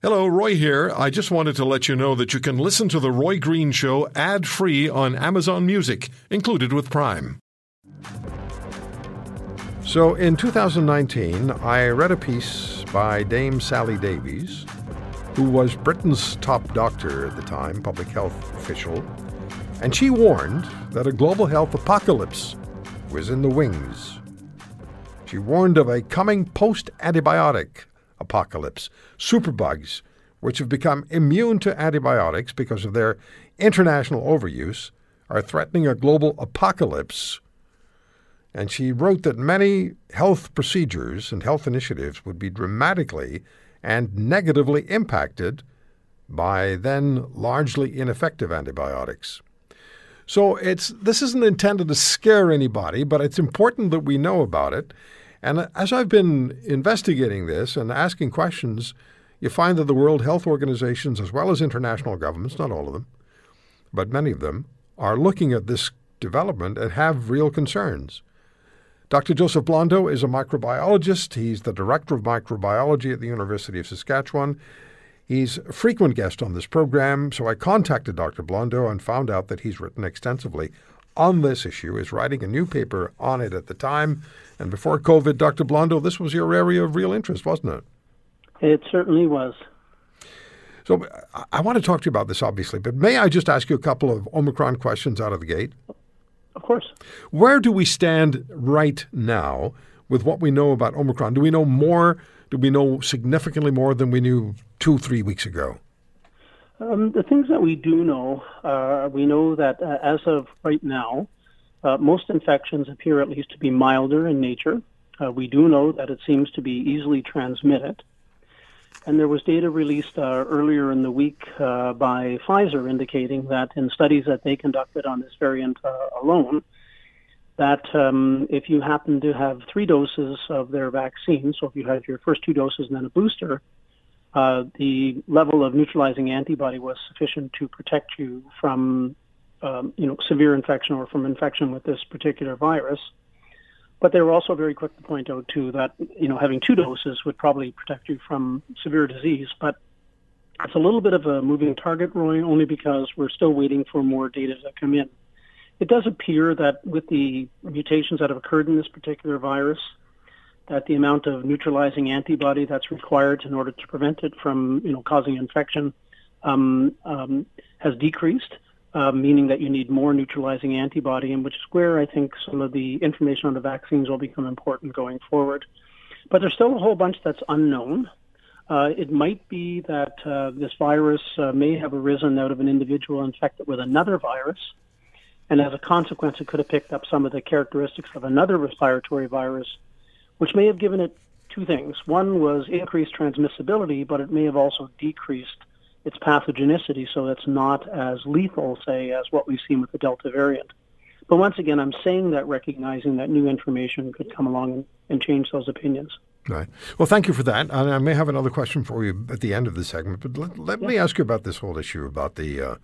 Hello, Roy here. I just wanted to let you know that you can listen to The Roy Green Show ad free on Amazon Music, included with Prime. So in 2019, I read a piece by Dame Sally Davies, who was Britain's top doctor at the time, public health official, and she warned that a global health apocalypse was in the wings. She warned of a coming post antibiotic apocalypse. Superbugs, which have become immune to antibiotics because of their international overuse, are threatening a global apocalypse. And she wrote that many health procedures and health initiatives would be dramatically and negatively impacted by then largely ineffective antibiotics. So it's this isn't intended to scare anybody, but it's important that we know about it and as I've been investigating this and asking questions, you find that the World Health Organizations, as well as international governments, not all of them, but many of them, are looking at this development and have real concerns. Dr. Joseph Blondeau is a microbiologist. He's the director of microbiology at the University of Saskatchewan. He's a frequent guest on this program, so I contacted Dr. Blondeau and found out that he's written extensively on this issue, is writing a new paper on it at the time. And before COVID, Dr. Blondeau, this was your area of real interest, wasn't it? It certainly was. So I want to talk to you about this, obviously, but may I just ask you a couple of Omicron questions out of the gate? Of course. Where do we stand right now with what we know about Omicron? Do we know more? Do we know significantly more than we knew two, three weeks ago? Um, the things that we do know, uh, we know that uh, as of right now, uh, most infections appear at least to be milder in nature. Uh, we do know that it seems to be easily transmitted. And there was data released uh, earlier in the week uh, by Pfizer indicating that in studies that they conducted on this variant alone, that um, if you happen to have three doses of their vaccine, so if you had your first two doses and then a booster, uh, the level of neutralizing antibody was sufficient to protect you from, um, you know, severe infection or from infection with this particular virus. But they were also very quick to point out too that you know having two doses would probably protect you from severe disease. But it's a little bit of a moving target, Roy, only because we're still waiting for more data to come in. It does appear that with the mutations that have occurred in this particular virus, that the amount of neutralizing antibody that's required in order to prevent it from, you know, causing infection um, um, has decreased, uh, meaning that you need more neutralizing antibody, and which is where I think some of the information on the vaccines will become important going forward. But there's still a whole bunch that's unknown. Uh, it might be that uh, this virus uh, may have arisen out of an individual infected with another virus, and as a consequence, it could have picked up some of the characteristics of another respiratory virus which may have given it two things. One was increased transmissibility, but it may have also decreased its pathogenicity, so it's not as lethal, say, as what we've seen with the Delta variant. But once again, I'm saying that recognizing that new information could come along and, and change those opinions. Right. Well, thank you for that. And I may have another question for you at the end of the segment, but let, let yeah. me ask you about this whole issue about the uh,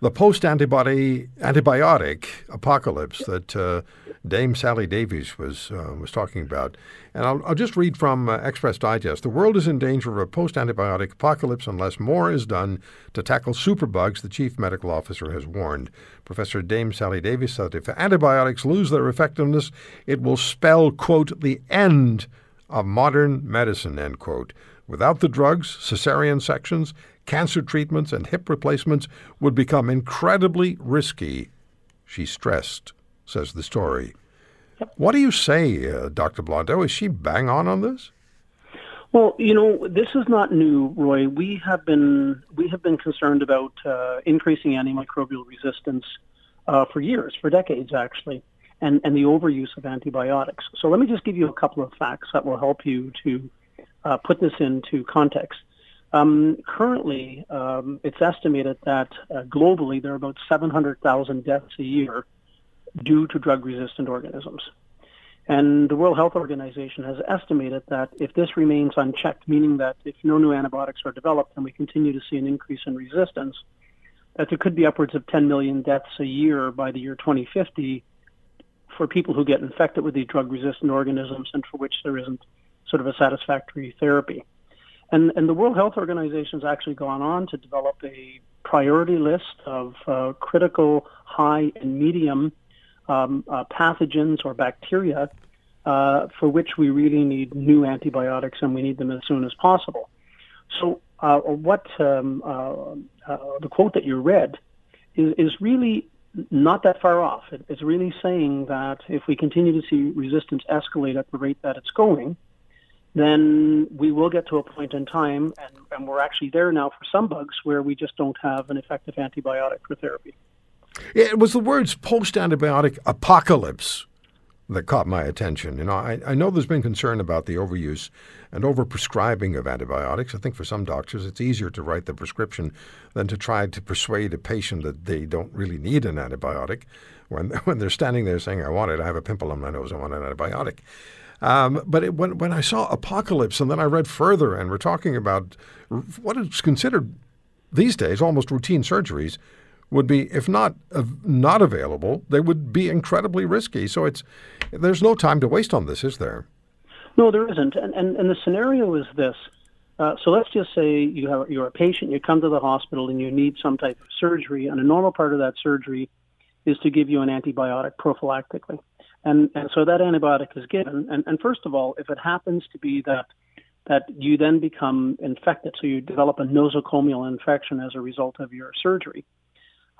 the post antibody antibiotic apocalypse that uh, Dame Sally Davies was uh, was talking about. And I'll, I'll just read from uh, Express Digest. The world is in danger of a post antibiotic apocalypse unless more is done to tackle superbugs, the chief medical officer has warned. Professor Dame Sally Davies said if antibiotics lose their effectiveness, it will spell, quote, the end of modern medicine, end quote. Without the drugs, cesarean sections, cancer treatments, and hip replacements would become incredibly risky, she stressed, says the story. Yep. What do you say, uh, Dr. Blondeau? Is she bang on on this? Well, you know, this is not new, Roy. We have been we have been concerned about uh, increasing antimicrobial resistance uh, for years, for decades, actually, and and the overuse of antibiotics. So let me just give you a couple of facts that will help you to uh, put this into context. Um, currently, um, it's estimated that uh, globally there are about 700,000 deaths a year due to drug-resistant organisms. And the World Health Organization has estimated that if this remains unchecked, meaning that if no new antibiotics are developed and we continue to see an increase in resistance, that there could be upwards of 10 million deaths a year by the year 2050 for people who get infected with these drug resistant organisms and for which there isn't sort of a satisfactory therapy. And, and the World Health Organization has actually gone on to develop a priority list of uh, critical high and medium um, uh, pathogens or bacteria uh, for which we really need new antibiotics and we need them as soon as possible. So, uh, what um, uh, uh, the quote that you read is, is really not that far off. It, it's really saying that if we continue to see resistance escalate at the rate that it's going, then we will get to a point in time, and, and we're actually there now for some bugs where we just don't have an effective antibiotic for therapy. It was the words post antibiotic apocalypse that caught my attention. You know, I, I know there's been concern about the overuse and overprescribing of antibiotics. I think for some doctors it's easier to write the prescription than to try to persuade a patient that they don't really need an antibiotic when, when they're standing there saying, I want it, I have a pimple on my nose, I want an antibiotic. Um, but it, when, when I saw apocalypse and then I read further and we're talking about what is considered these days almost routine surgeries, would be, if not uh, not available, they would be incredibly risky. So it's there's no time to waste on this, is there? No, there isn't. And and, and the scenario is this. Uh, so let's just say you have you're a patient, you come to the hospital and you need some type of surgery, and a normal part of that surgery is to give you an antibiotic prophylactically. And and so that antibiotic is given. And, and first of all, if it happens to be that that you then become infected, so you develop a nosocomial infection as a result of your surgery,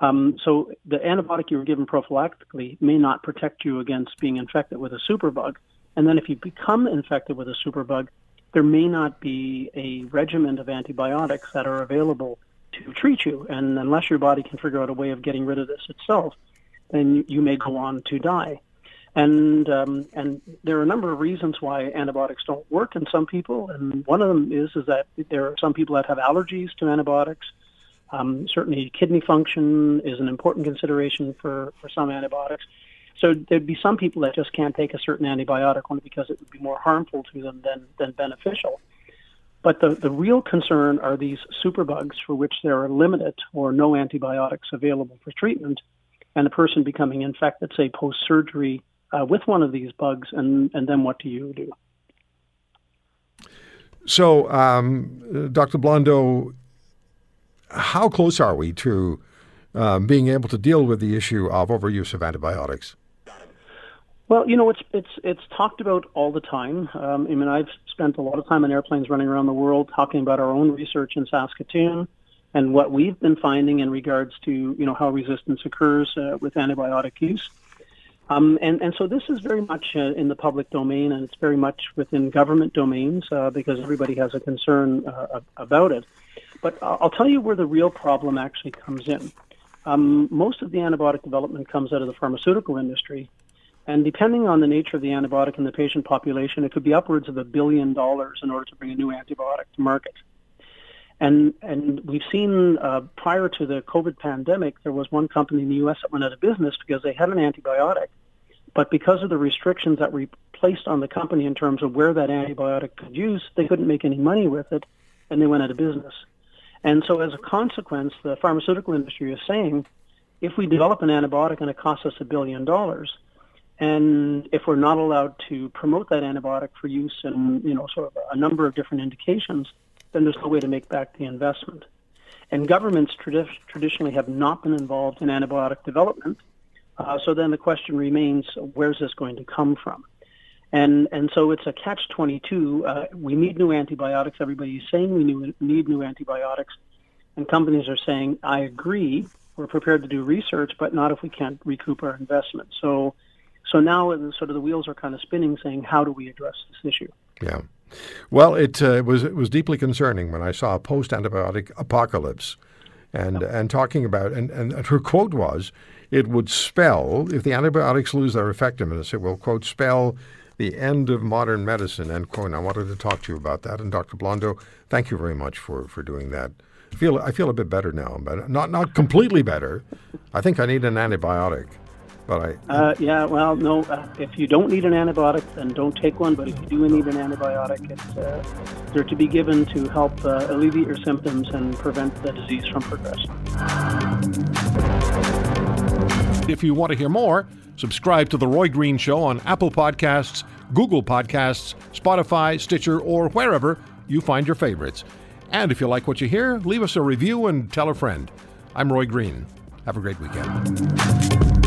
um, so the antibiotic you were given prophylactically may not protect you against being infected with a superbug. And then if you become infected with a superbug, there may not be a regimen of antibiotics that are available to treat you. And unless your body can figure out a way of getting rid of this itself, then you, you may go on to die. And um, and there are a number of reasons why antibiotics don't work in some people, and one of them is is that there are some people that have allergies to antibiotics. Um, certainly, kidney function is an important consideration for, for some antibiotics. So there'd be some people that just can't take a certain antibiotic only because it would be more harmful to them than, than beneficial. But the, the real concern are these superbugs for which there are limited or no antibiotics available for treatment, and the person becoming infected, say, post surgery uh, with one of these bugs, and, and then what do you do? So, um, Dr. Blondeau, how close are we to um, being able to deal with the issue of overuse of antibiotics? Well, you know, it's it's it's talked about all the time. Um, I mean, I've spent a lot of time on airplanes running around the world talking about our own research in Saskatoon and what we've been finding in regards to you know how resistance occurs uh, with antibiotic use. Um, and, and so this is very much uh, in the public domain, and it's very much within government domains uh, because everybody has a concern uh, about it. But I'll tell you where the real problem actually comes in. Um, most of the antibiotic development comes out of the pharmaceutical industry. And depending on the nature of the antibiotic in the patient population, it could be upwards of a billion dollars in order to bring a new antibiotic to market. And, and we've seen uh, prior to the COVID pandemic, there was one company in the U.S. that went out of business because they had an antibiotic. But because of the restrictions that were placed on the company in terms of where that antibiotic could use, they couldn't make any money with it, and they went out of business. And so, as a consequence, the pharmaceutical industry is saying if we develop an antibiotic and it costs us a billion dollars, and if we're not allowed to promote that antibiotic for use in you know sort of a number of different indications, then there's no way to make back the investment. And governments tradi- traditionally have not been involved in antibiotic development. Uh, so then the question remains, where's this going to come from? And and so it's a catch twenty two. Uh, we need new antibiotics. Everybody's saying we need new antibiotics, and companies are saying, "I agree. We're prepared to do research, but not if we can't recoup our investment." So, so now sort of the wheels are kind of spinning, saying, "How do we address this issue?" Yeah. Well, it uh, was it was deeply concerning when I saw a post antibiotic apocalypse, and and talking about and, and her quote was, "It would spell if the antibiotics lose their effectiveness, it will quote spell." the end of modern medicine, end quote. And I wanted to talk to you about that. And Dr. Blondeau, thank you very much for, for doing that. I feel I feel a bit better now, but not not completely better. I think I need an antibiotic. But I uh, yeah, well, no. Uh, if you don't need an antibiotic, then don't take one. But if you do need an antibiotic, it's uh, they're to be given to help uh, alleviate your symptoms and prevent the disease from progressing. If you want to hear more Subscribe to The Roy Green Show on Apple Podcasts, Google Podcasts, Spotify, Stitcher, or wherever you find your favorites. And if you like what you hear, leave us a review and tell a friend. I'm Roy Green. Have a great weekend.